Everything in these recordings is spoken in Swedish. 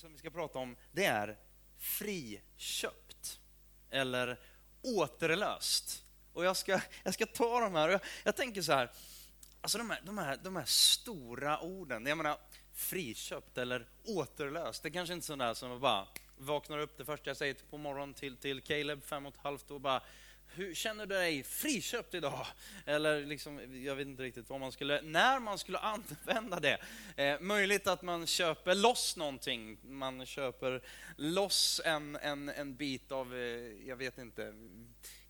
som vi ska prata om, det är friköpt. Eller återlöst. Och jag ska, jag ska ta de här, jag, jag tänker så här, alltså de här, de, här, de här stora orden, jag menar friköpt eller återlöst, det är kanske inte är sådär som bara vaknar upp det första jag säger på morgonen till, till Caleb, fem och ett halvt, och bara hur känner du dig friköpt idag? Eller liksom, jag vet inte riktigt vad man skulle, när man skulle använda det. Eh, möjligt att man köper loss någonting, man köper loss en, en, en bit av, eh, jag vet inte,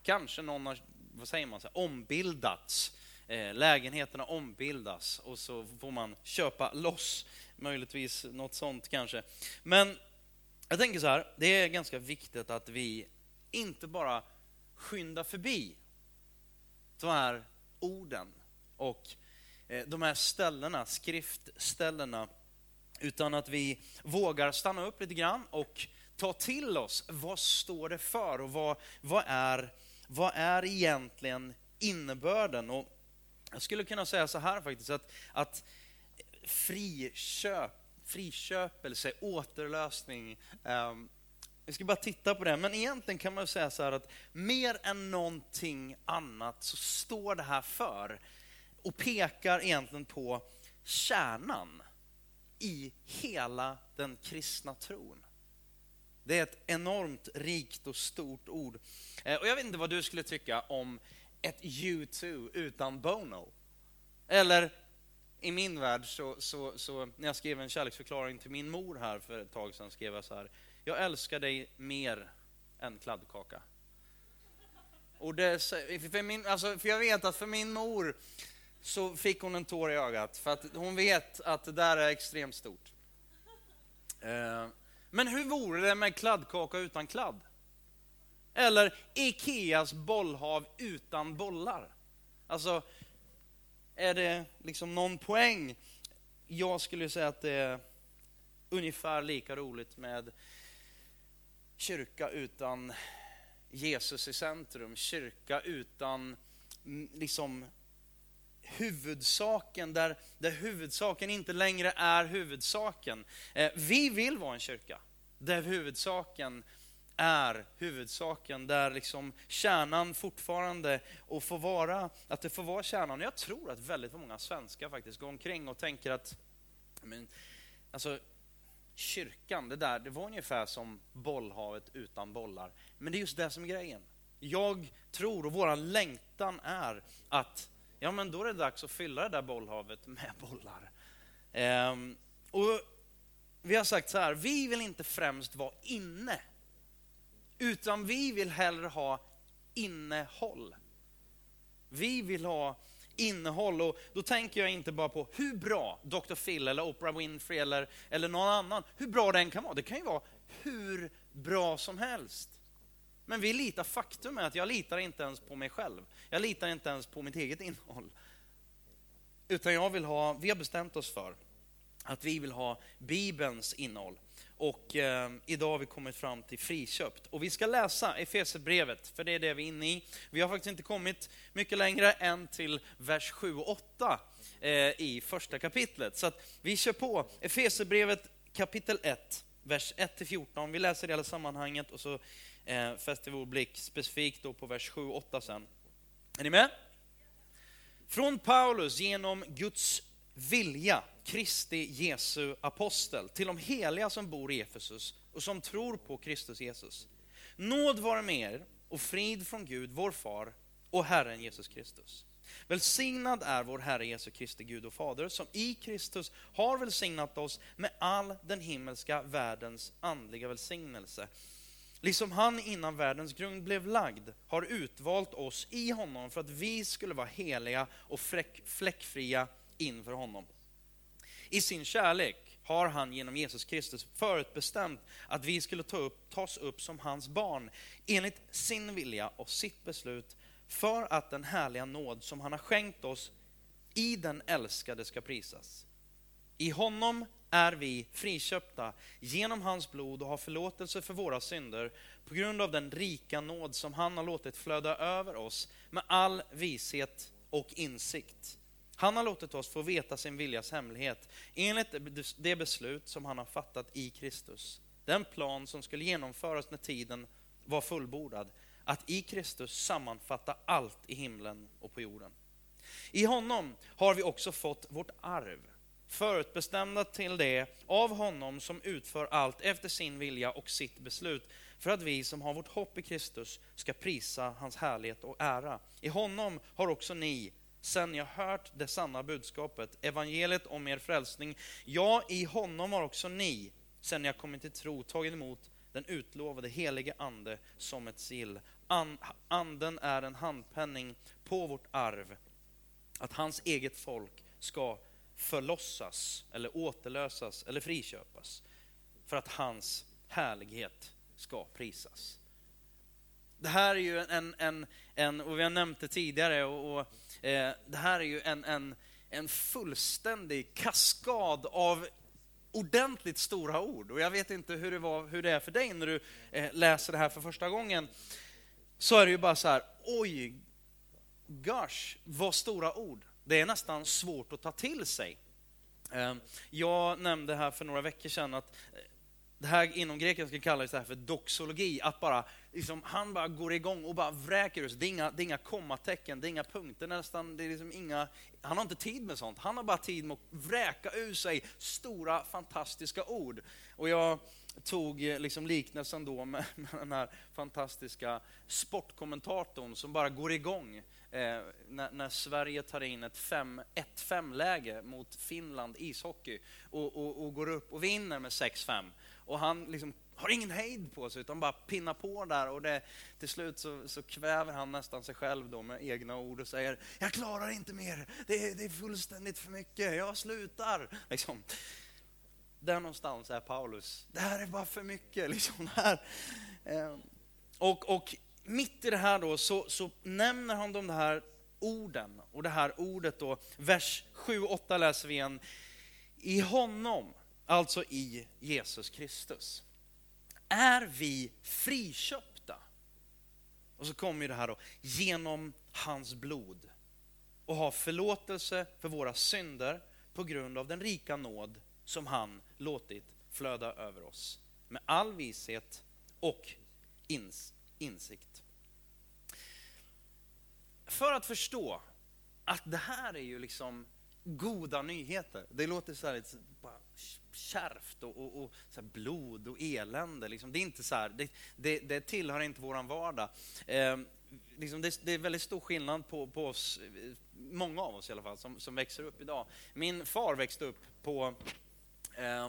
kanske någon har, vad säger man, så här, ombildats. Eh, lägenheterna ombildas och så får man köpa loss, möjligtvis något sånt kanske. Men jag tänker så här, det är ganska viktigt att vi inte bara skynda förbi de här orden och eh, de här ställena, skriftställena, utan att vi vågar stanna upp lite grann och ta till oss vad står det för och vad, vad, är, vad är egentligen innebörden? Och jag skulle kunna säga så här faktiskt, att, att friköp, friköpelse, återlösning, ehm, vi ska bara titta på det, men egentligen kan man säga så här att mer än någonting annat så står det här för och pekar egentligen på kärnan i hela den kristna tron. Det är ett enormt rikt och stort ord. Eh, och jag vet inte vad du skulle tycka om ett U2 utan Bono. Eller i min värld, så, så, så, när jag skrev en kärleksförklaring till min mor här för ett tag sedan, skrev jag så här jag älskar dig mer än kladdkaka. Och det, för, min, alltså, för jag vet att för min mor så fick hon en tår i ögat, för att hon vet att det där är extremt stort. Eh, men hur vore det med kladdkaka utan kladd? Eller Ikeas bollhav utan bollar? Alltså, är det liksom någon poäng? Jag skulle säga att det är ungefär lika roligt med kyrka utan Jesus i centrum, kyrka utan mm, liksom huvudsaken, där, där huvudsaken inte längre är huvudsaken. Eh, vi vill vara en kyrka där huvudsaken är huvudsaken, där liksom kärnan fortfarande och får vara, att det får vara kärnan. Jag tror att väldigt många svenskar faktiskt går omkring och tänker att men, alltså, kyrkan, det där, det var ungefär som bollhavet utan bollar. Men det är just det som är grejen. Jag tror och vår längtan är att ja, men då är det dags att fylla det där bollhavet med bollar. Ehm, och Vi har sagt så här, vi vill inte främst vara inne, utan vi vill hellre ha innehåll. Vi vill ha innehåll. Och då tänker jag inte bara på hur bra Dr. Phil eller Oprah Winfrey eller, eller någon annan, hur bra den kan vara. Det kan ju vara hur bra som helst. Men vi litar, faktum är att jag litar inte ens på mig själv. Jag litar inte ens på mitt eget innehåll. Utan jag vill ha, vi har bestämt oss för att vi vill ha Bibelns innehåll. Och eh, idag har vi kommit fram till friköpt. Och vi ska läsa Efesierbrevet, för det är det vi är inne i. Vi har faktiskt inte kommit mycket längre än till vers 7 och 8 eh, i första kapitlet. Så att vi kör på. Efesierbrevet kapitel 1, vers 1-14. Vi läser det hela sammanhanget och så eh, fäster vi vår blick specifikt då på vers 7 och 8 sen. Är ni med? Från Paulus genom Guds vilja, Kristi Jesu apostel, till de heliga som bor i Efesus och som tror på Kristus Jesus. Nåd vare med er och frid från Gud, vår far och Herren Jesus Kristus. Välsignad är vår Herre Jesu Kristi Gud och Fader, som i Kristus har välsignat oss med all den himmelska världens andliga välsignelse. Liksom han innan världens grund blev lagd har utvalt oss i honom för att vi skulle vara heliga och fläckfria inför honom. I sin kärlek har han genom Jesus Kristus förutbestämt att vi skulle ta upp, tas upp som hans barn enligt sin vilja och sitt beslut för att den härliga nåd som han har skänkt oss i den älskade ska prisas. I honom är vi friköpta genom hans blod och har förlåtelse för våra synder på grund av den rika nåd som han har låtit flöda över oss med all vishet och insikt. Han har låtit oss få veta sin viljas hemlighet enligt det beslut som han har fattat i Kristus. Den plan som skulle genomföras när tiden var fullbordad. Att i Kristus sammanfatta allt i himlen och på jorden. I honom har vi också fått vårt arv, förutbestämda till det av honom som utför allt efter sin vilja och sitt beslut, för att vi som har vårt hopp i Kristus ska prisa hans härlighet och ära. I honom har också ni, sen jag hört det sanna budskapet, evangeliet om er frälsning, ja, i honom har också ni, sen jag kommit till tro, tagit emot den utlovade helige Ande som ett sill. anden är en handpenning på vårt arv, att hans eget folk ska förlossas, eller återlösas, eller friköpas, för att hans härlighet ska prisas. Det här är ju en, en, en och vi har nämnt det tidigare, och, och eh, det här är ju en, en, en fullständig kaskad av ordentligt stora ord. Och jag vet inte hur det, var, hur det är för dig när du eh, läser det här för första gången. Så är det ju bara så här, oj, gosh, vad stora ord. Det är nästan svårt att ta till sig. Eh, jag nämnde här för några veckor sedan att eh, det här inom grekiska kallas det här för doxologi, att bara, liksom, han bara går igång och bara vräker ut. Det är inga, det är inga kommatecken, det är inga punkter nästan, det är liksom inga, han har inte tid med sånt. Han har bara tid med att vräka ur sig stora fantastiska ord. Och jag tog eh, liksom liknelsen då med, med den här fantastiska sportkommentatorn som bara går igång eh, när, när, Sverige tar in ett 1-5-läge mot Finland ishockey och, och, och går upp och vinner med 6-5 och han liksom har ingen hejd på sig utan bara pinnar på där och det, till slut så, så kväver han nästan sig själv då med egna ord och säger jag klarar inte mer, det är, det är fullständigt för mycket, jag slutar. Liksom. Där någonstans är Paulus, det här är bara för mycket. Liksom här. Ehm, och, och mitt i det här då så, så nämner han de här orden och det här ordet då, vers 7-8 läser vi igen. I honom alltså i Jesus Kristus. Är vi friköpta? Och så kommer ju det här då, genom hans blod och ha förlåtelse för våra synder på grund av den rika nåd som han låtit flöda över oss med all vishet och ins insikt. För att förstå att det här är ju liksom goda nyheter. Det låter så här kärvt och, och, och blod och elände. Liksom. Det, är inte så här, det, det, det tillhör inte vår vardag. Eh, liksom det, det, är väldigt stor skillnad på, på oss, eh, många av oss i alla fall, som, som växer upp idag. Min far växte upp på eh,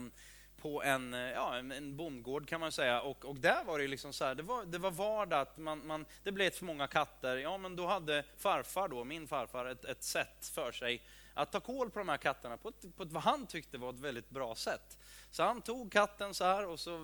på en, eh, ja, en bondgård kan man säga. Och, och där var det liksom så här, det var, det var vardag att man, man, det blev för många katter. Ja, men då hade farfar, då, min farfar, ett, ett sätt för sig att ta koll på de här katterna på ett, på ett, vad han tyckte var ett väldigt bra sätt. Så han tog katten så här och så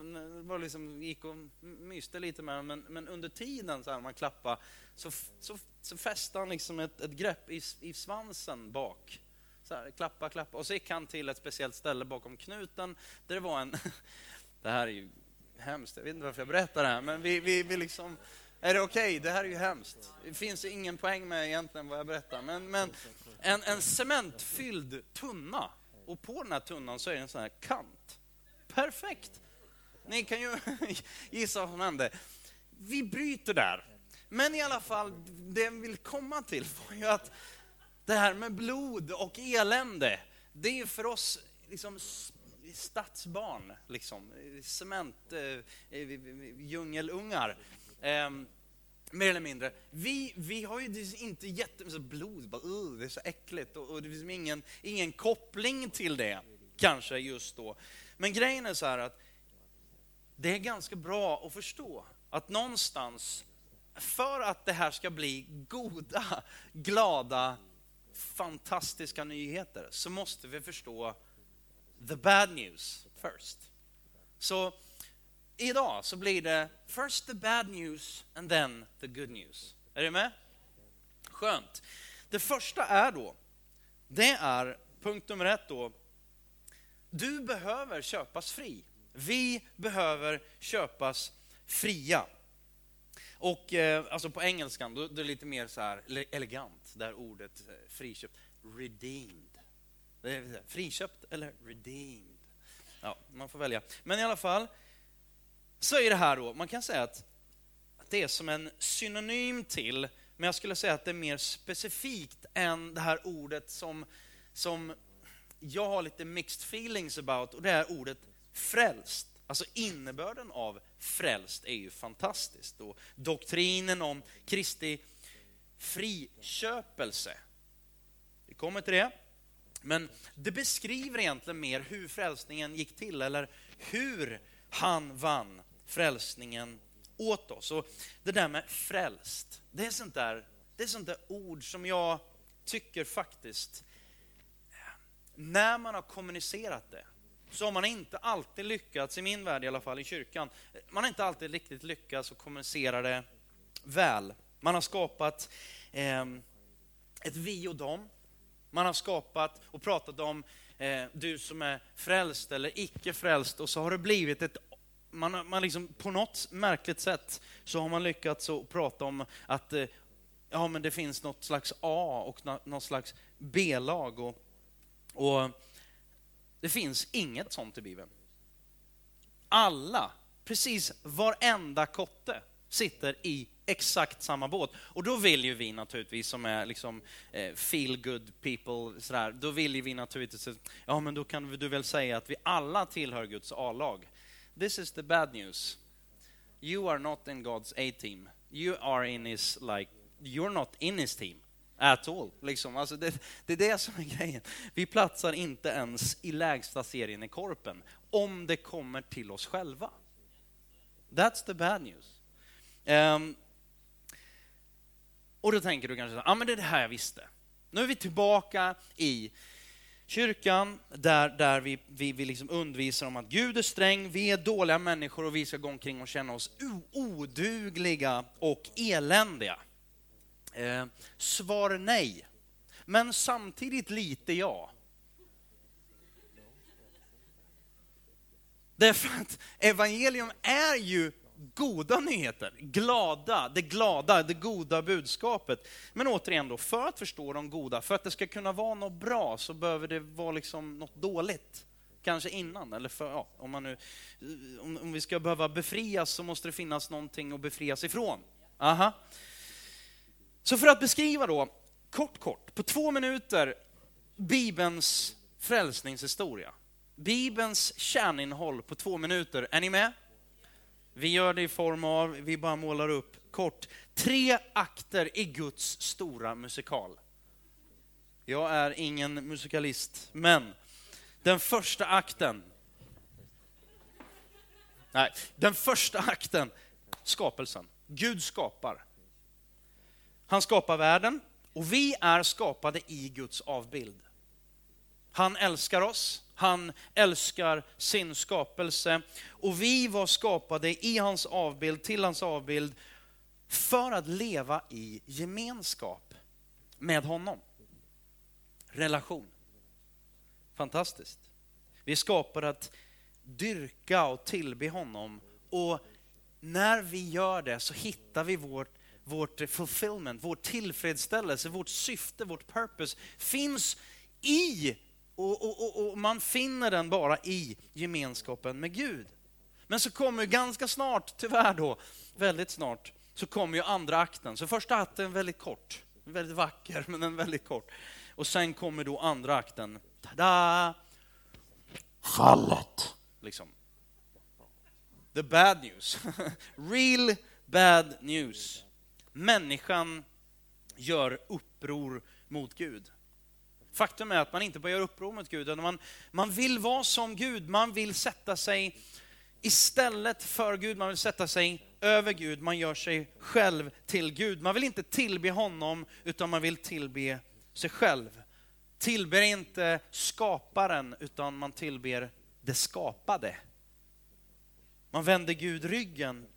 var liksom, gick och myste lite med den, men, men under tiden så här, man klappade så, så, så fäste han liksom ett, ett grepp i, i svansen bak. Så här, klappa, klappa. Och så gick han till ett speciellt ställe bakom knuten där det var en... det här är ju hemskt, jag vet inte varför jag berättar det här, men vi, vi, vi liksom... Är det okej? Okay? Det här är ju hemskt. Det finns ingen poäng med egentligen vad jag berättar, men, men en, en cementfylld tunna. Och på den här tunnan så är det en sån här kant. Perfekt! Ni kan ju gissa vad som hände. Vi bryter där. Men i alla fall, det jag vill komma till var ju att det här med blod och elände, det är för oss liksom stadsbarn, liksom, cement, äh, djungelungar. Eh, Mer eller mindre. Vi, vi har ju inte jättemycket blod, bara, uh, det är så äckligt och, och det finns ingen, ingen koppling till det, kanske just då. Men grejen är så här att det är ganska bra att förstå att någonstans, för att det här ska bli goda, glada, fantastiska nyheter, så måste vi förstå the bad news first. Så idag så blir det first the bad news and then the good news. Är du med? Skönt. Det första är då, det är punkt nummer ett då. Du behöver köpas fri. Vi behöver köpas fria. Och eh, alltså på engelskan, då, då är det lite mer så här elegant, det här ordet eh, friköpt. redeemed. Friköpt eller redeemed. Ja, man får välja. Men i alla fall, så är det här då, man kan säga att det är som en synonym till, men jag skulle säga att det är mer specifikt än det här ordet som, som jag har lite mixed feelings about, och det är ordet frälst. Alltså innebörden av frälst är ju fantastiskt. Och doktrinen om Kristi friköpelse. Vi kommer till det. Men det beskriver egentligen mer hur frälsningen gick till, eller hur han vann frälsningen åt oss. Och det där med frälst, det är sånt där, det är sånt där ord som jag tycker faktiskt, när man har kommunicerat det, så har man inte alltid lyckats, i min värld i alla fall, i kyrkan, man har inte alltid riktigt lyckats att kommunicera det väl. Man har skapat eh, ett vi och dem. Man har skapat och pratat om eh, du som är frälst eller icke frälst och så har det blivit ett man, man liksom, på något märkligt sätt så har man lyckats att prata om att eh, ja, men det finns något slags A och något slags B-lag. Och, och det finns inget sånt i Bibeln. Alla, precis varenda kotte, sitter i exakt samma båt. Och då vill ju vi naturligtvis, som är liksom eh, feel good people, sådär, då vill ju vi naturligtvis, ja men då kan du väl säga att vi alla tillhör Guds A-lag. This is the bad news. You are not in God's A-team. You are in his, like, you're not in his team at all. Liksom. Alltså det, det, är det som är grejen. Vi platsar inte ens i lägsta serien i korpen, om det kommer till oss själva. That's the bad news. Um, och då tänker du kanske, ja ah, men det är det här jag visste. Nu är vi tillbaka i kyrkan där, där vi, vi, vi liksom undervisar om att Gud är sträng, vi är dåliga människor och vi ska gå omkring och känna oss odugliga och eländiga. Eh, svar nej. Men samtidigt lite ja. Därför att evangelium är ju goda nyheter, glada, det glada, det goda budskapet. Men återigen då, för att förstå de goda, för att det ska kunna vara något bra så behöver det vara liksom något dåligt. Kanske innan, eller för, ja, om, man nu, om, om vi ska behöva befrias så måste det finnas någonting att befrias ifrån. Aha. Så för att beskriva då, kort kort, på två minuter, Bibelns frälsningshistoria. Bibelns kärninnehåll på två minuter. Är ni med? Vi gör det i form av, vi bara målar upp kort, tre akter i Guds stora musikal. Jag är ingen musikalist, men den första akten, nej, den första akten, skapelsen. Gud skapar. Han skapar världen och vi är skapade i Guds avbild. Han älskar oss, han älskar sin skapelse och vi var skapade i hans avbild, till hans avbild, för att leva i gemenskap med honom. Relation. Fantastiskt. Vi är skapade att dyrka och tillbe honom och när vi gör det så hittar vi vårt, vårt fulfillment, vår tillfredsställelse, vårt syfte, vårt purpose finns i och, och, och, och, man finner den bara i gemenskapen med Gud. Men så kommer ganska snart, tyvärr då, väldigt snart, så kommer ju andra akten. Så första akten är väldigt kort, väldigt vacker, men den är väldigt kort. Och sen kommer då andra akten. Tada! Fallet. Liksom. The bad news. Real bad news. Människan gör uppror mot Gud. Faktum är att man inte bara gör uppror mot Gud, utan man, man vill vara som Gud. Man vill sätta sig istället för Gud, man vill sätta sig över Gud, man gör sig själv till Gud. Man vill inte tillbe honom, utan man vill tillbe sig själv. Tillber inte skaparen, utan man tillber det skapade. Man vänder Gud ryggen.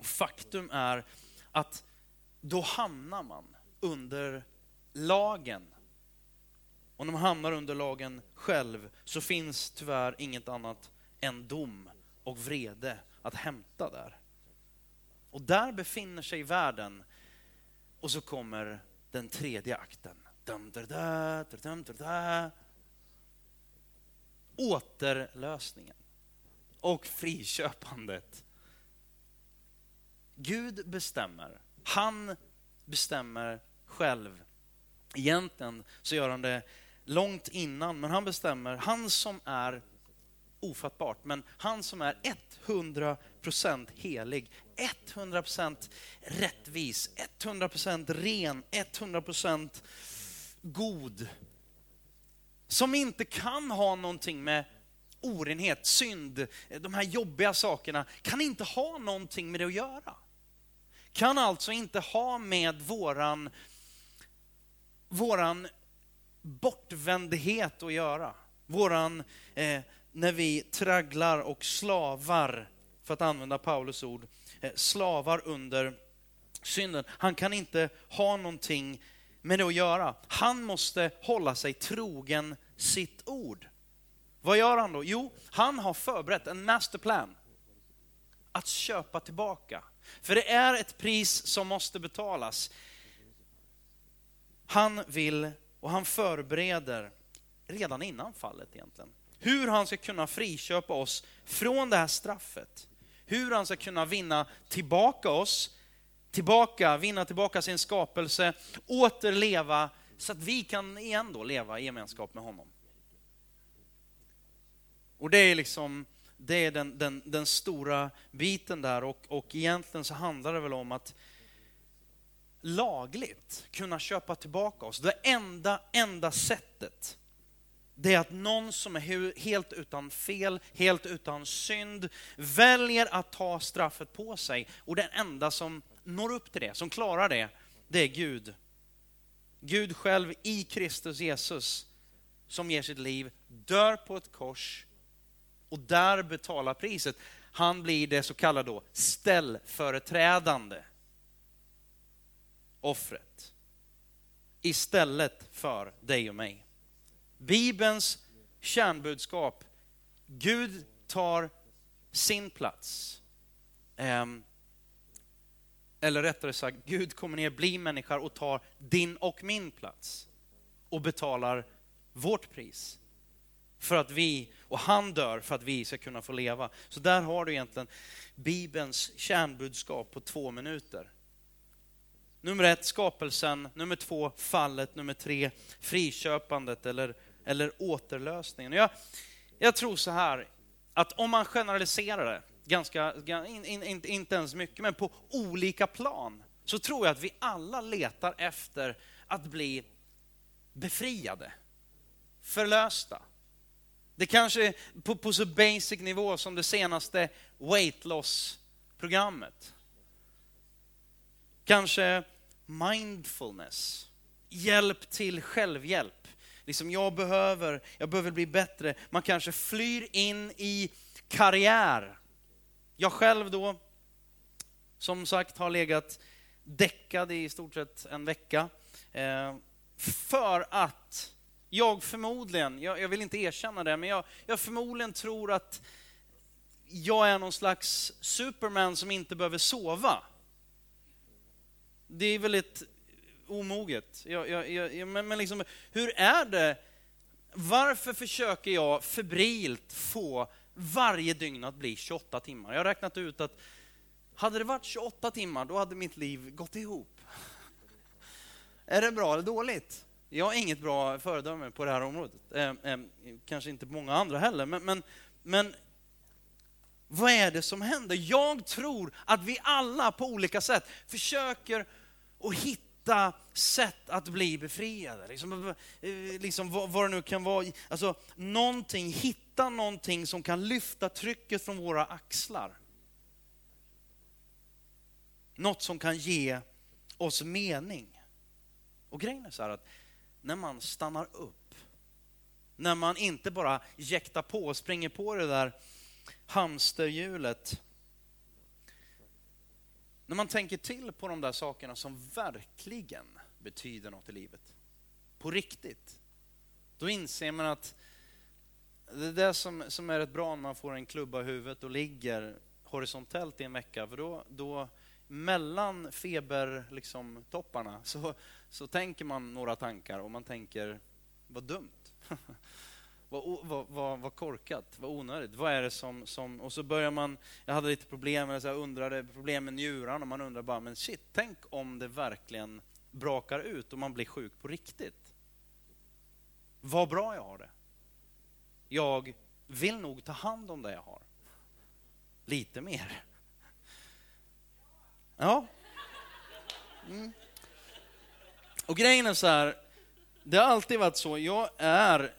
Faktum är att då hamnar man under lagen och de hamnar under lagen själv så finns tyvärr inget annat än dom och vrede att hämta där. Och där befinner sig världen och så kommer den tredje akten. Dum, dum, dum, dum. Återlösningen och friköpandet. Gud bestämmer. Han bestämmer själv. Egentligen så gör han det långt innan, men han bestämmer. Han som är ofattbart, men han som är 100% helig, 100% rättvis, 100% ren, 100% god. Som inte kan ha någonting med orenhet, synd, de här jobbiga sakerna, kan inte ha någonting med det att göra. Kan alltså inte ha med våran, våran bortvändhet att göra. Våran, eh, när vi tragglar och slavar, för att använda Paulus ord, eh, slavar under synden. Han kan inte ha någonting med det att göra. Han måste hålla sig trogen sitt ord. Vad gör han då? Jo, han har förberett en masterplan. Att köpa tillbaka. För det är ett pris som måste betalas. Han vill och han förbereder redan innan fallet egentligen. Hur han ska kunna friköpa oss från det här straffet. Hur han ska kunna vinna tillbaka oss, tillbaka, vinna tillbaka sin skapelse, återleva så att vi kan igen då leva i gemenskap med honom. Och det är liksom, det är den, den, den stora biten där och, och egentligen så handlar det väl om att lagligt kunna köpa tillbaka oss. Det enda, enda sättet det är att någon som är helt utan fel, helt utan synd, väljer att ta straffet på sig. Och den enda som når upp till det, som klarar det, det är Gud. Gud själv i Kristus Jesus, som ger sitt liv, dör på ett kors och där betalar priset. Han blir det så kallade då ställföreträdande offret istället för dig och mig. Bibelns kärnbudskap, Gud tar sin plats. Ehm, eller rättare sagt, Gud kommer ner, blir människa och tar din och min plats och betalar vårt pris för att vi, och han dör för att vi ska kunna få leva. Så där har du egentligen Bibelns kärnbudskap på två minuter. Nummer ett, skapelsen. Nummer två, fallet. Nummer tre, friköpandet eller, eller återlösningen. Jag, jag tror så här, att om man generaliserar det, ganska, in, in, inte ens mycket, men på olika plan, så tror jag att vi alla letar efter att bli befriade, förlösta. Det kanske är på, på så basic nivå som det senaste weight loss-programmet. Kanske mindfulness, hjälp till självhjälp. Liksom jag behöver, jag behöver bli bättre. Man kanske flyr in i karriär. Jag själv då, som sagt, har legat däckad i stort sett en vecka. Eh, för att jag förmodligen, jag, jag, vill inte erkänna det, men jag, jag förmodligen tror att jag är någon slags superman som inte behöver sova. Det är väldigt omoget. Jag, jag, men, men liksom, hur är det? Varför försöker jag febrilt få varje dygn att bli 28 timmar? Jag har räknat ut att hade det varit 28 timmar, då hade mitt liv gått ihop. Är det bra eller dåligt? Jag är inget bra föredöme på det här området. Eh, eh, kanske inte många andra heller, men, men, men vad är det som händer? Jag tror att vi alla på olika sätt försöker och hitta sätt att bli befriade. Liksom, eh, liksom vad, vad det nu kan vara. Alltså, någonting, hitta någonting som kan lyfta trycket från våra axlar. Något som kan ge oss mening. Och grejen är så här att när man stannar upp. När man inte bara jäktar på och springer på det där hamsterhjulet. När man tänker till på de där sakerna som verkligen betyder något i livet. På riktigt. Då inser man att det är det som, som är rätt bra när man får en klubba i huvudet och ligger horisontellt i en vecka. För då, då mellan febertopparna liksom, topparna, så, så tänker man några tankar och man tänker, vad dumt. vad, vad, vad, vad korkat, vad onödigt. Vad är det som, som... Och så börjar man... Jag hade lite problem, eller så här, undrade, problem med njuran och man undrar bara, men shit, tänk om det verkligen brakar ut och man blir sjuk på riktigt. Vad bra jag har det. Jag vill nog ta hand om det jag har. Lite mer. Ja. Mm. Och grejen är så här, det har alltid varit så, jag är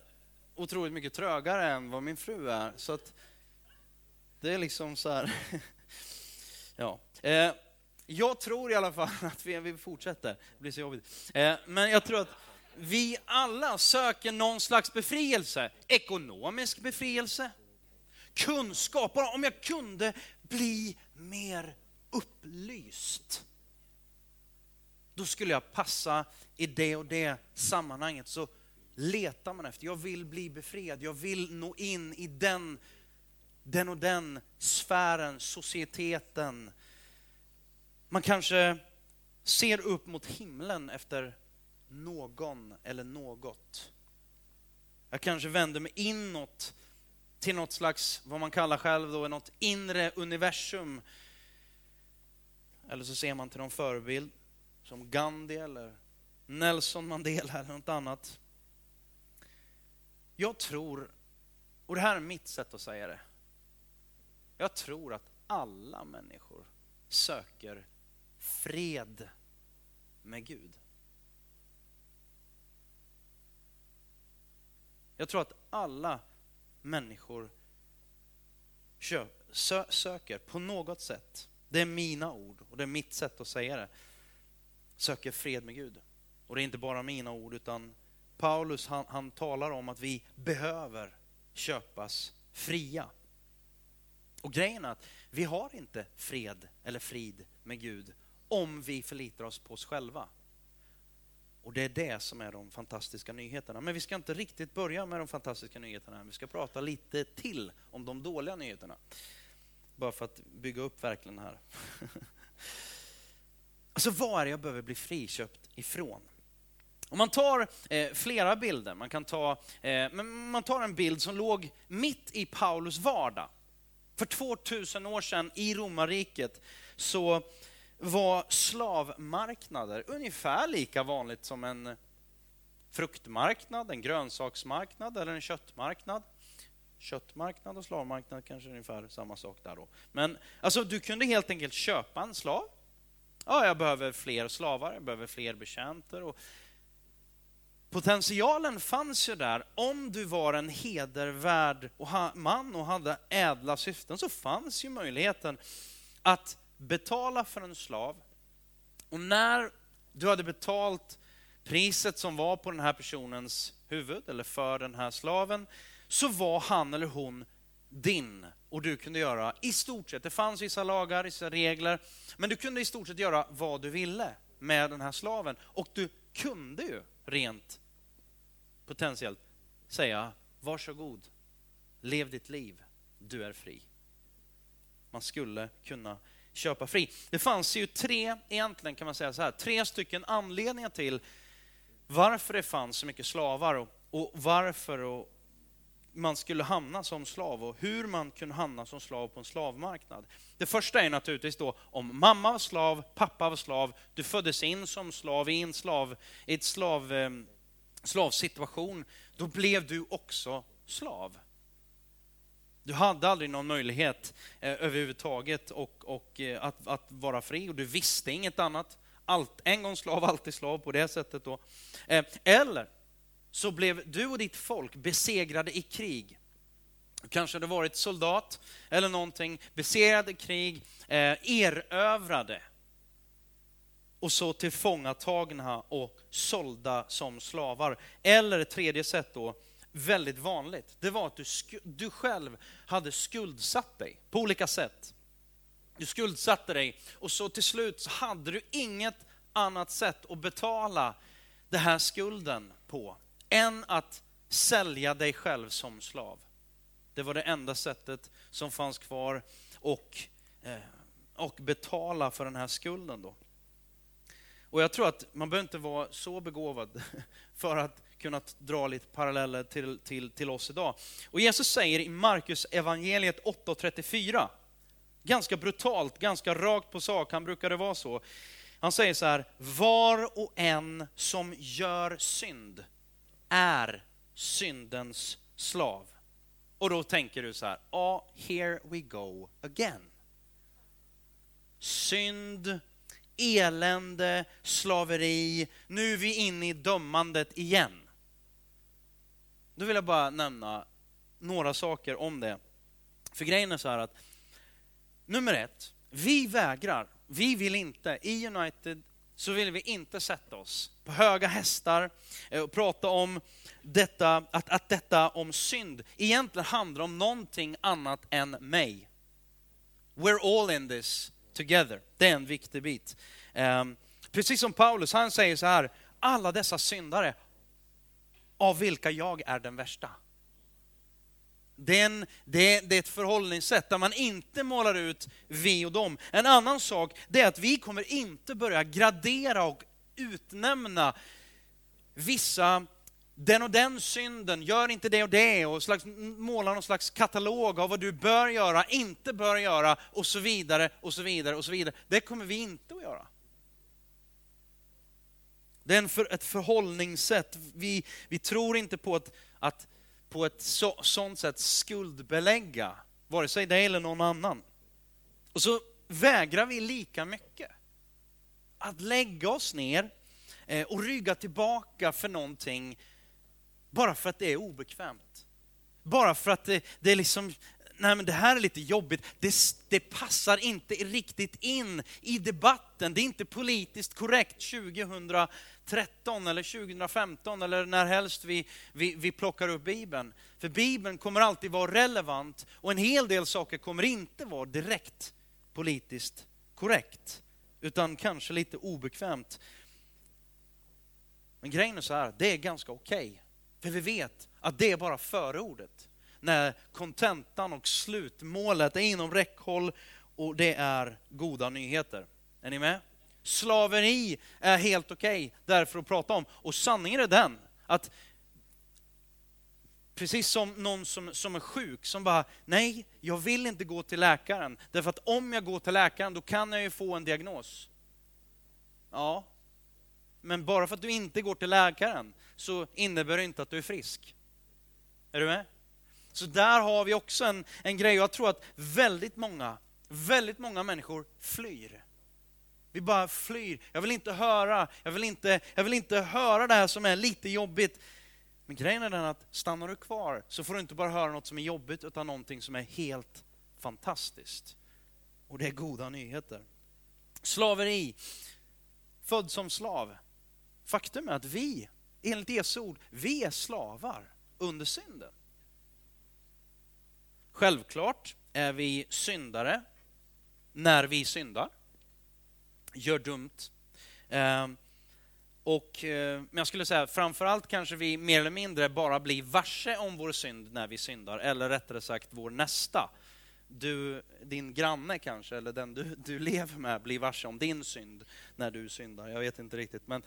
otroligt mycket trögare än vad min fru är. Så att det är liksom så här, ja. Eh, jag tror i alla fall att vi, vi fortsätter, det blir så jobbigt. Eh, men jag tror att vi alla söker någon slags befrielse. Ekonomisk befrielse, kunskap. Bara om jag kunde bli mer upplyst. Då skulle jag passa i det och det sammanhanget. Så letar man efter, jag vill bli befriad, jag vill nå in i den, den och den sfären, societeten. Man kanske ser upp mot himlen efter någon eller något. Jag kanske vänder mig inåt till något slags, vad man kallar själv då, något inre universum. Eller så ser man till någon förebild, som Gandhi eller Nelson Mandela eller något annat. Jag tror, och det här är mitt sätt att säga det. Jag tror att alla människor söker fred med Gud. Jag tror att alla människor söker på något sätt, det är mina ord och det är mitt sätt att säga det, söker fred med Gud. Och det är inte bara mina ord utan Paulus han, han talar om att vi behöver köpas fria. Och grejen är att vi har inte fred eller frid med Gud om vi förlitar oss på oss själva. Och det är det som är de fantastiska nyheterna. Men vi ska inte riktigt börja med de fantastiska nyheterna. Vi ska prata lite till om de dåliga nyheterna. Bara för att bygga upp verkligen här. Alltså vad är det jag behöver bli friköpt ifrån? Om man tar eh, flera bilder, man kan ta, eh, men man tar en bild som låg mitt i Paulus vardag. För 2000 år sedan i romarriket så var slavmarknader ungefär lika vanligt som en fruktmarknad, en grönsaksmarknad eller en köttmarknad. Köttmarknad och slavmarknad kanske är ungefär samma sak där då. Men alltså, du kunde helt enkelt köpa en slav. Ja, jag behöver fler slavar, jag behöver fler betjänter. Och potentialen fanns ju där. Om du var en hedervärd man och hade ädla syften så fanns ju möjligheten att betala för en slav. Och när du hade betalt priset som var på den här personens huvud, eller för den här slaven, så var han eller hon din. Och du kunde göra i stort sett, det fanns vissa lagar, vissa regler, men du kunde i stort sett göra vad du ville med den här slaven. Och du kunde ju rent potentiellt säga, varsågod, lev ditt liv, du är fri. Man skulle kunna köpa fri. Det fanns ju tre, egentligen kan man säga så här, tre stycken anledningar till varför det fanns så mycket slavar och, och varför och man skulle hamna som slav och hur man kunde hamna som slav på en slavmarknad. Det första är naturligtvis då om mamma var slav, pappa var slav, du föddes in som slav i en slav, i ett slav, eh, slavsituation, då blev du också slav. Du hade aldrig någon möjlighet eh, överhuvudtaget och, och, eh, att, att, vara fri och du visste inget annat. Allt, en gång slav, alltid slav på det sättet. Då. Eh, eller så blev du och ditt folk besegrade i krig. Kanske hade varit soldat eller någonting, besegrade i krig, eh, erövrade och så tillfångatagna och sålda som slavar. Eller tredje sätt då, väldigt vanligt, det var att du, du själv hade skuldsatt dig på olika sätt. Du skuldsatte dig och så till slut så hade du inget annat sätt att betala den här skulden på än att sälja dig själv som slav. Det var det enda sättet som fanns kvar och, eh, och betala för den här skulden då. Och jag tror att man behöver inte vara så begåvad för att kunna dra lite paralleller till, till, till oss idag. Och Jesus säger i Markus evangeliet 8.34, ganska brutalt, ganska rakt på sak, han brukade vara så. Han säger så här, var och en som gör synd är syndens slav. Och då tänker du så här, ja, here we go again. Synd, elände, slaveri, nu är vi inne i dömandet igen. Då vill jag bara nämna några saker om det. För grejen är så här att, nummer ett, vi vägrar, vi vill inte, i United så vill vi inte sätta oss på höga hästar eh, och prata om detta, att, att detta om synd egentligen handlar om någonting annat än mig. We're all in this together. Det är en viktig bit. Ehm, precis som Paulus, han säger så här, alla dessa syndare, av vilka jag är den värsta. Det är, en, det, det är, ett förhållningssätt där man inte målar ut vi och dem. En annan sak det är att vi kommer inte börja gradera och utnämna vissa den och den synden, gör inte det och det och slags, måla någon slags katalog av vad du bör göra, inte bör göra och så vidare och så vidare och så vidare. Det kommer vi inte att göra. Det är för, ett förhållningssätt. Vi, vi tror inte på, att, att på ett så, sånt sätt skuldbelägga vare sig dig eller någon annan. Och så vägrar vi lika mycket att lägga oss ner eh, och rygga tillbaka för någonting bara för att det är obekvämt. Bara för att det, det är liksom, nej men det här är lite jobbigt, det, det passar inte riktigt in i debatten, det är inte politiskt korrekt 2013 eller 2015 eller när helst vi, vi, vi plockar upp Bibeln. För Bibeln kommer alltid vara relevant och en hel del saker kommer inte vara direkt politiskt korrekt, utan kanske lite obekvämt. Men grejen är så här, det är ganska okej. Okay. För vi vet att det är bara förordet. När kontentan och slutmålet är inom räckhåll och det är goda nyheter. Är ni med? Slaveri är helt okej okay därför att prata om. Och sanningen är den att precis som någon som, som är sjuk som bara, nej, jag vill inte gå till läkaren. Därför att om jag går till läkaren då kan jag ju få en diagnos. Ja, men bara för att du inte går till läkaren så innebär det inte att du är frisk. Är du med? Så där har vi också en, en grej. Jag tror att väldigt många, väldigt många människor flyr. Vi bara flyr. Jag vill inte höra, jag vill inte, jag vill inte höra det här som är lite jobbigt. Men grejen är den att stannar du kvar så får du inte bara höra något som är jobbigt utan någonting som är helt fantastiskt. Och det är goda nyheter. Slaveri. Född som slav. Faktum är att vi, enligt Jesu ord, vi är slavar under synden. Självklart är vi syndare när vi syndar, gör dumt. Ehm, och, eh, men jag skulle säga framförallt kanske vi mer eller mindre bara blir varse om vår synd när vi syndar, eller rättare sagt vår nästa. Du, din granne kanske, eller den du, du lever med, blir varse om din synd när du syndar. Jag vet inte riktigt. Men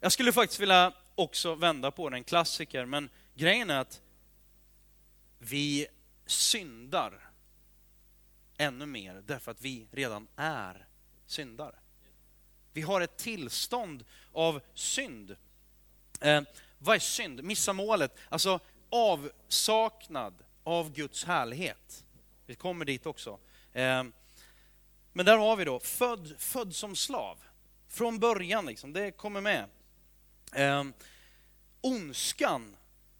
jag skulle faktiskt vilja också vända på den, klassiker, men grejen är att vi syndar ännu mer därför att vi redan är syndare. Vi har ett tillstånd av synd. Eh, vad är synd? Missa målet. Alltså avsaknad av Guds härlighet. Vi kommer dit också. Eh, men där har vi då, född, född som slav. Från början, liksom, det kommer med. Eh, ondskan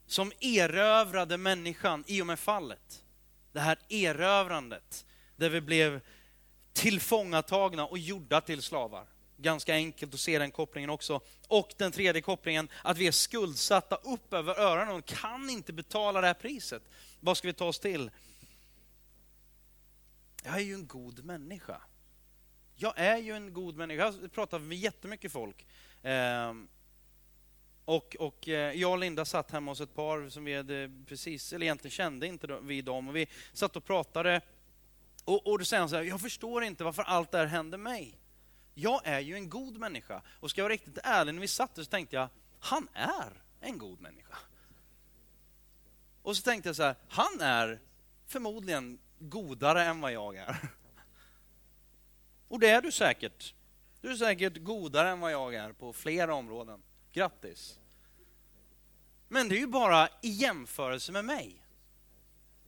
som erövrade människan i och med fallet. Det här erövrandet, där vi blev tillfångatagna och gjorda till slavar. Ganska enkelt att se den kopplingen också. Och den tredje kopplingen, att vi är skuldsatta upp över öronen och kan inte betala det här priset. Vad ska vi ta oss till? Jag är ju en god människa. Jag är ju en god människa. Jag pratar med jättemycket folk. Ehm, och, och eh, jag och Linda satt hemma hos ett par som vi hade precis, eller egentligen kände inte vi dem. Och vi satt och pratade Och, och då säger han så här, jag förstår inte varför allt det här händer mig. Jag är ju en god människa. Och ska jag vara riktigt ärlig, när vi satt där så tänkte jag, han är en god människa. Och så tänkte jag så här, han är förmodligen godare än vad jag är. Och det är du säkert. Du är säkert godare än vad jag är på flera områden. Grattis! Men det är ju bara i jämförelse med mig.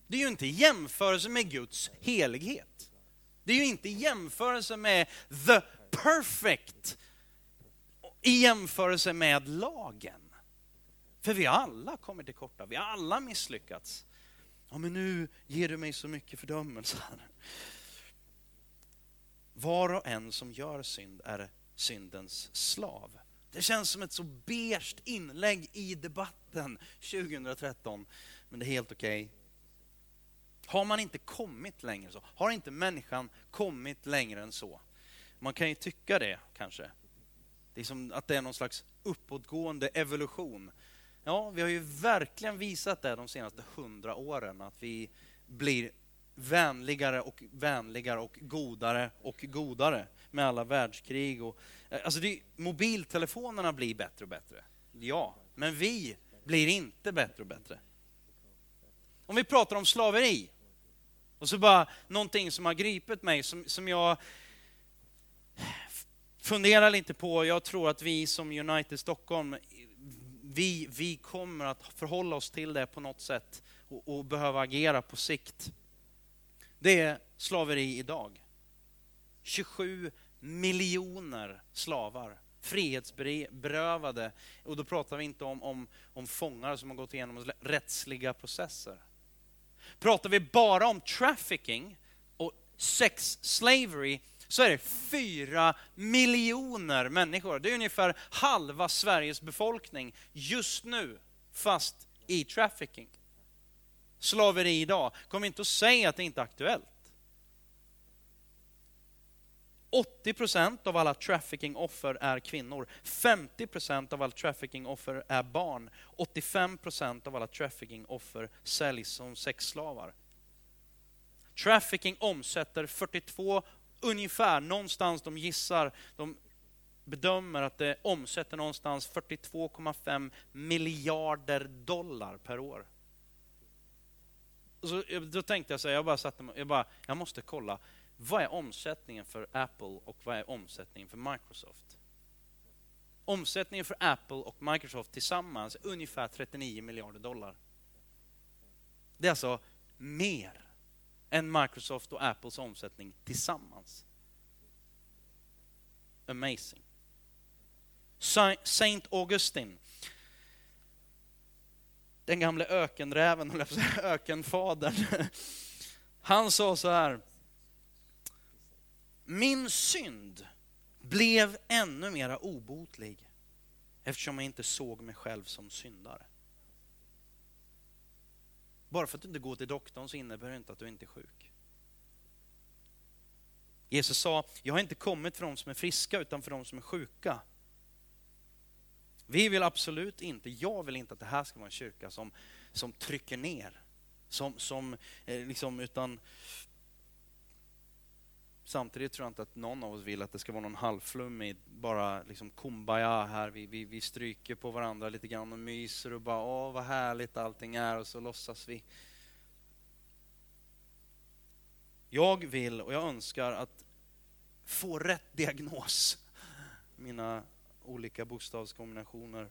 Det är ju inte i jämförelse med Guds helighet. Det är ju inte i jämförelse med the perfect, i jämförelse med lagen. För vi har alla kommit till korta, vi har alla misslyckats. Ja, men nu ger du mig så mycket fördömelse. Var och en som gör synd är syndens slav. Det känns som ett så beige inlägg i debatten 2013, men det är helt okej. Okay. Har man inte kommit längre så? Har inte människan kommit längre än så? Man kan ju tycka det kanske. Det är som att det är någon slags uppåtgående evolution. Ja, vi har ju verkligen visat det de senaste hundra åren, att vi blir vänligare och vänligare och godare och godare med alla världskrig. Och, eh, alltså det, mobiltelefonerna blir bättre och bättre. Ja, men vi blir inte bättre och bättre. Om vi pratar om slaveri, och så bara någonting som har gripit mig, som, som jag funderar lite på. Jag tror att vi som United Stockholm, vi, vi kommer att förhålla oss till det på något sätt och, och behöva agera på sikt. Det är slaveri idag. 27 miljoner slavar frihetsberövade. Och då pratar vi inte om, om, om fångar som har gått igenom rättsliga processer. Pratar vi bara om trafficking och sex slavery så är det fyra miljoner människor. Det är ungefär halva Sveriges befolkning just nu, fast i trafficking. Slaveri idag. Kom inte och säg att det inte är aktuellt. 80% av alla trafficking-offer är kvinnor. 50% av alla trafficking-offer är barn. 85% av alla trafficking-offer säljs som sexslavar. Trafficking omsätter 42, ungefär, någonstans de gissar, de bedömer att det omsätter någonstans 42,5 miljarder dollar per år. Så, då tänkte jag så här, jag bara satte mig, jag bara, jag måste kolla vad är omsättningen för Apple och vad är omsättningen för Microsoft? Omsättningen för Apple och Microsoft tillsammans är ungefär 39 miljarder dollar. Det är alltså mer än Microsoft och Apples omsättning tillsammans. Amazing. Saint Augustine, den gamle ökenräven, ökenfadern, han sa så här, min synd blev ännu mera obotlig eftersom jag inte såg mig själv som syndare. Bara för att du inte går till doktorn så innebär det inte att du inte är sjuk. Jesus sa, jag har inte kommit för de som är friska utan för de som är sjuka. Vi vill absolut inte, jag vill inte att det här ska vara en kyrka som, som trycker ner. Som, som eh, liksom, utan Samtidigt tror jag inte att någon av oss vill att det ska vara någon halvflummig, bara liksom kumbaya här. Vi, vi, vi stryker på varandra lite grann och myser och bara åh vad härligt allting är och så låtsas vi. Jag vill och jag önskar att få rätt diagnos. Mina olika bokstavskombinationer.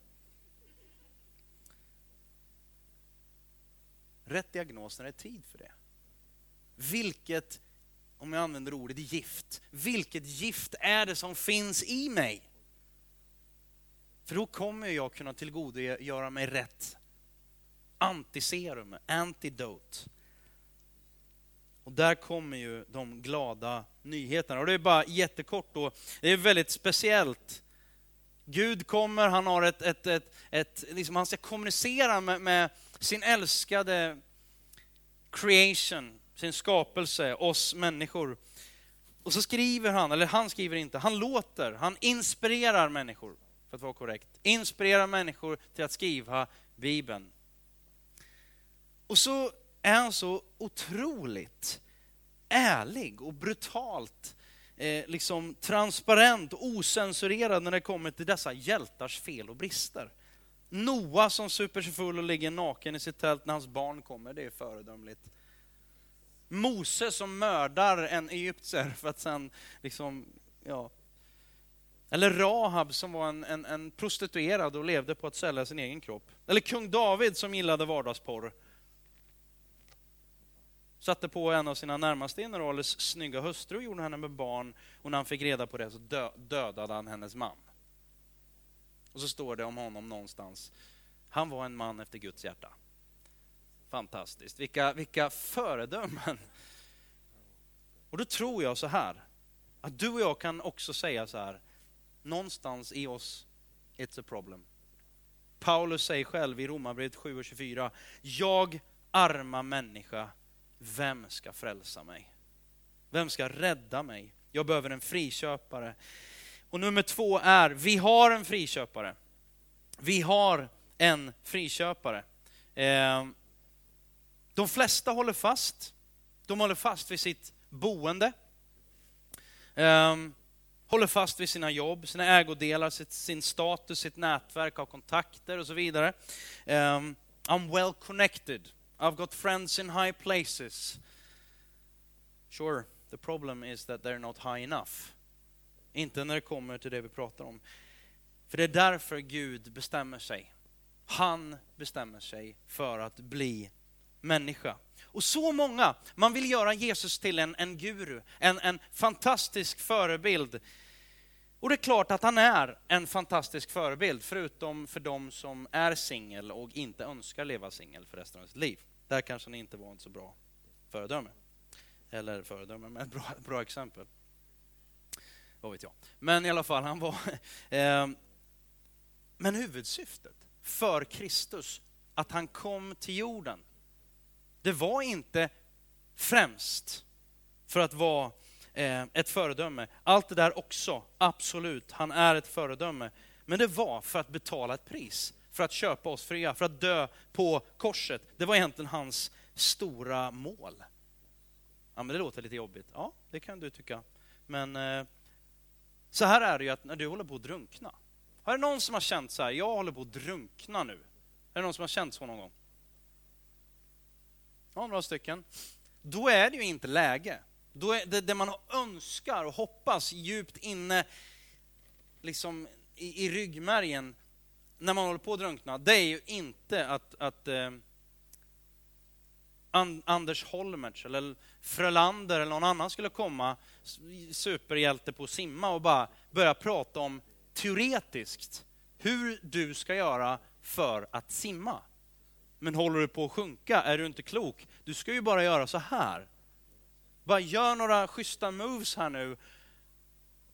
Rätt diagnos när det är tid för det. Vilket om jag använder ordet gift, vilket gift är det som finns i mig? För då kommer jag kunna tillgodogöra mig rätt antiserum, antidote. Och där kommer ju de glada nyheterna. Och det är bara jättekort då, det är väldigt speciellt. Gud kommer, han har ett, ett, ett, ett liksom han ska kommunicera med, med sin älskade creation, sin skapelse, oss människor. Och så skriver han, eller han skriver inte, han låter, han inspirerar människor, för att vara korrekt, inspirerar människor till att skriva Bibeln. Och så är han så otroligt ärlig och brutalt eh, liksom transparent och osensurerad när det kommer till dessa hjältars fel och brister. Noa som super sig full och ligger naken i sitt tält när hans barn kommer, det är föredömligt. Mose som mördar en egyptier för att sen liksom, ja. Eller Rahab som var en, en, en prostituerad och levde på att sälja sin egen kropp. Eller kung David som gillade vardagsporr. Satte på en av sina närmaste generalers snygga hustru och gjorde henne med barn. Och när han fick reda på det så dö, dödade han hennes man. Och så står det om honom någonstans. Han var en man efter Guds hjärta. Fantastiskt. Vilka, vilka föredömen. Och då tror jag så här, att du och jag kan också säga så här, någonstans i oss, it's a problem. Paulus säger själv i Romarbrevet 7 och 24, jag arma människa, vem ska frälsa mig? Vem ska rädda mig? Jag behöver en friköpare. Och nummer två är, vi har en friköpare. Vi har en friköpare. Eh, de flesta håller fast. De håller fast vid sitt boende. Um, håller fast vid sina jobb, sina ägodelar, sitt, sin status, sitt nätverk av kontakter och så vidare. Um, I'm well connected. I've got friends in high places. Sure, the problem is that they're not high enough. Inte när det kommer till det vi pratar om. För det är därför Gud bestämmer sig. Han bestämmer sig för att bli människa. Och så många, man vill göra Jesus till en, en guru, en, en fantastisk förebild. Och det är klart att han är en fantastisk förebild, förutom för de som är singel och inte önskar leva singel för resten av sitt liv. Där kanske han inte var en så bra föredöme. Eller föredöme, men ett bra, bra exempel. Vad vet jag. Men i alla fall, han var... Eh, men huvudsyftet för Kristus, att han kom till jorden, det var inte främst för att vara eh, ett föredöme. Allt det där också, absolut, han är ett föredöme. Men det var för att betala ett pris, för att köpa oss fria, för att dö på korset. Det var egentligen hans stora mål. Ja, men det låter lite jobbigt. Ja, det kan du tycka. Men eh, så här är det ju att när du håller på att drunkna. Har det någon som har känt så här, jag håller på att drunkna nu? Är det någon som har känt så någon gång? Ja, några stycken. Då är det ju inte läge. Då är det, det man önskar och hoppas djupt inne liksom i, i ryggmärgen när man håller på att drunkna, det är ju inte att, att eh, Anders Holmertz eller Frölander eller någon annan skulle komma, superhjälte på att simma och bara börja prata om teoretiskt hur du ska göra för att simma. Men håller du på att sjunka är du inte klok. Du ska ju bara göra så här. Bara gör några schyssta moves här nu,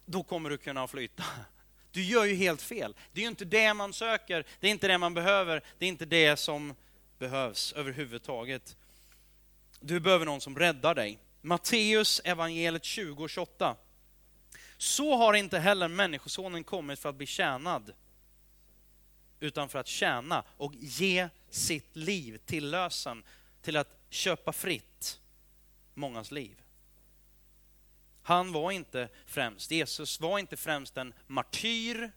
då kommer du kunna flyta. Du gör ju helt fel. Det är ju inte det man söker, det är inte det man behöver, det är inte det som behövs överhuvudtaget. Du behöver någon som räddar dig. Matteus evangeliet 20 och 28. Så har inte heller Människosonen kommit för att bli tjänad, utan för att tjäna och ge sitt liv till lösen, till att köpa fritt mångas liv. Han var inte främst, Jesus var inte främst en martyr.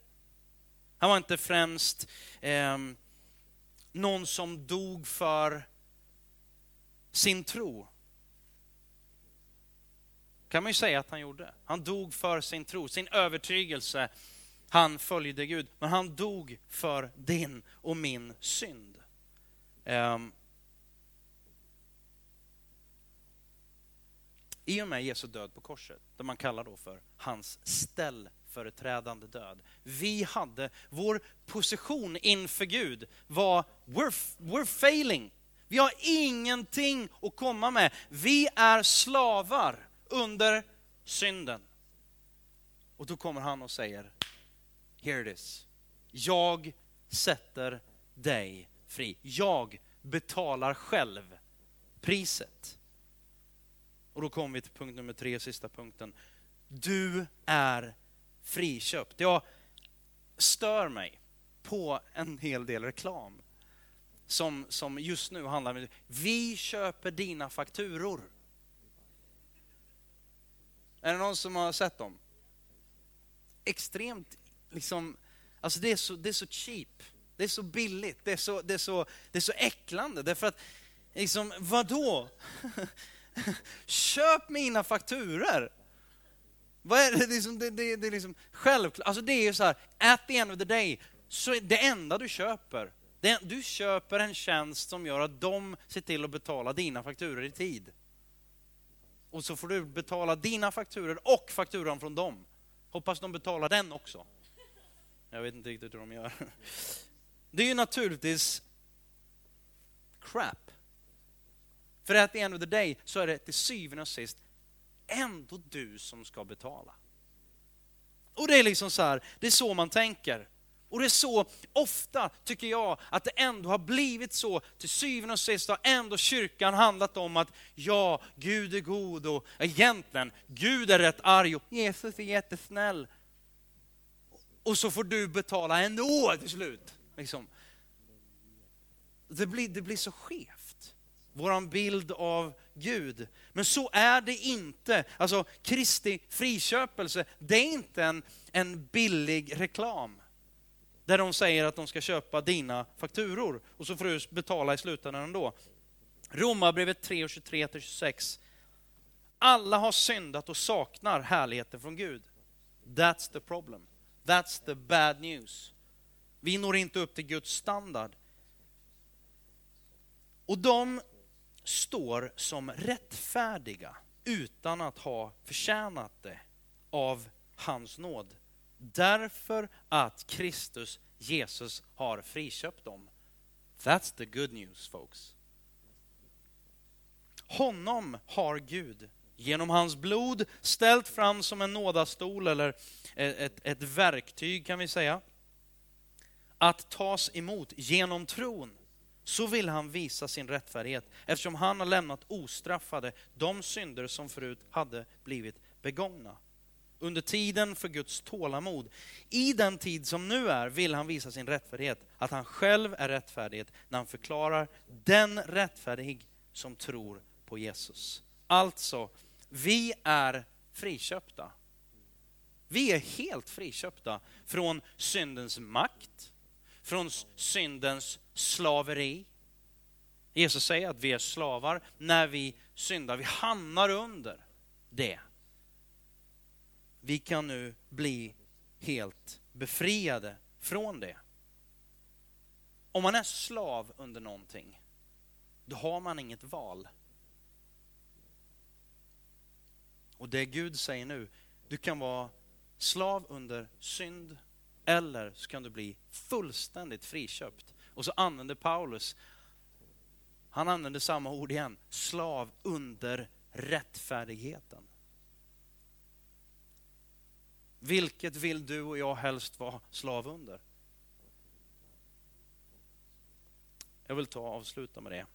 Han var inte främst eh, någon som dog för sin tro. kan man ju säga att han gjorde. Han dog för sin tro, sin övertygelse. Han följde Gud, men han dog för din och min synd. Um, I och med Jesu död på korset, det man kallar då för hans ställföreträdande död. Vi hade, vår position inför Gud var we're, we're failing. Vi har ingenting att komma med. Vi är slavar under synden. Och då kommer han och säger, here it is. Jag sätter dig fri. Jag betalar själv priset. Och då kommer vi till punkt nummer tre, sista punkten. Du är friköpt. Jag stör mig på en hel del reklam som, som just nu handlar om vi köper dina fakturor. Är det någon som har sett dem? Extremt, liksom, alltså det är så, det är så cheap. Det är så billigt, det är så, det är så, det är så äcklande. Därför att, liksom, vadå? Köp mina fakturer! Vad är det, liksom, det, det, det är liksom självklart, alltså det är ju så här, at the end of the day, så är det enda du köper, det, du köper en tjänst som gör att de ser till att betala dina fakturer i tid. Och så får du betala dina fakturer och fakturan från dem. Hoppas de betalar den också. Jag vet inte riktigt hur de gör. Det är ju naturligtvis crap. För att the end of the day så är det till syvende och sist ändå du som ska betala. Och det är liksom så här, det är så man tänker. Och det är så ofta, tycker jag, att det ändå har blivit så. Till syvende och sist har ändå kyrkan handlat om att ja, Gud är god och egentligen, Gud är rätt arg och Jesus är jättesnäll. Och så får du betala ändå till slut. Liksom. Det, blir, det blir så skevt, våran bild av Gud. Men så är det inte. Alltså Kristi friköpelse, det är inte en, en billig reklam. Där de säger att de ska köpa dina fakturor och så får du betala i slutändan ändå. Romarbrevet 3 23-26. Alla har syndat och saknar härligheten från Gud. That's the problem. That's the bad news. Vi når inte upp till Guds standard. Och de står som rättfärdiga utan att ha förtjänat det av hans nåd. Därför att Kristus, Jesus, har friköpt dem. That's the good news folks. Honom har Gud genom hans blod ställt fram som en nådastol eller ett, ett verktyg kan vi säga. Att tas emot genom tron så vill han visa sin rättfärdighet eftersom han har lämnat ostraffade de synder som förut hade blivit begångna. Under tiden för Guds tålamod, i den tid som nu är, vill han visa sin rättfärdighet, att han själv är rättfärdighet när han förklarar den rättfärdig som tror på Jesus. Alltså, vi är friköpta. Vi är helt friköpta från syndens makt, från syndens slaveri. Jesus säger att vi är slavar när vi syndar. Vi hamnar under det. Vi kan nu bli helt befriade från det. Om man är slav under någonting, då har man inget val. Och det Gud säger nu, du kan vara slav under synd eller så kan du bli fullständigt friköpt. Och så använder Paulus, han använder samma ord igen, slav under rättfärdigheten. Vilket vill du och jag helst vara slav under? Jag vill ta och avsluta med det.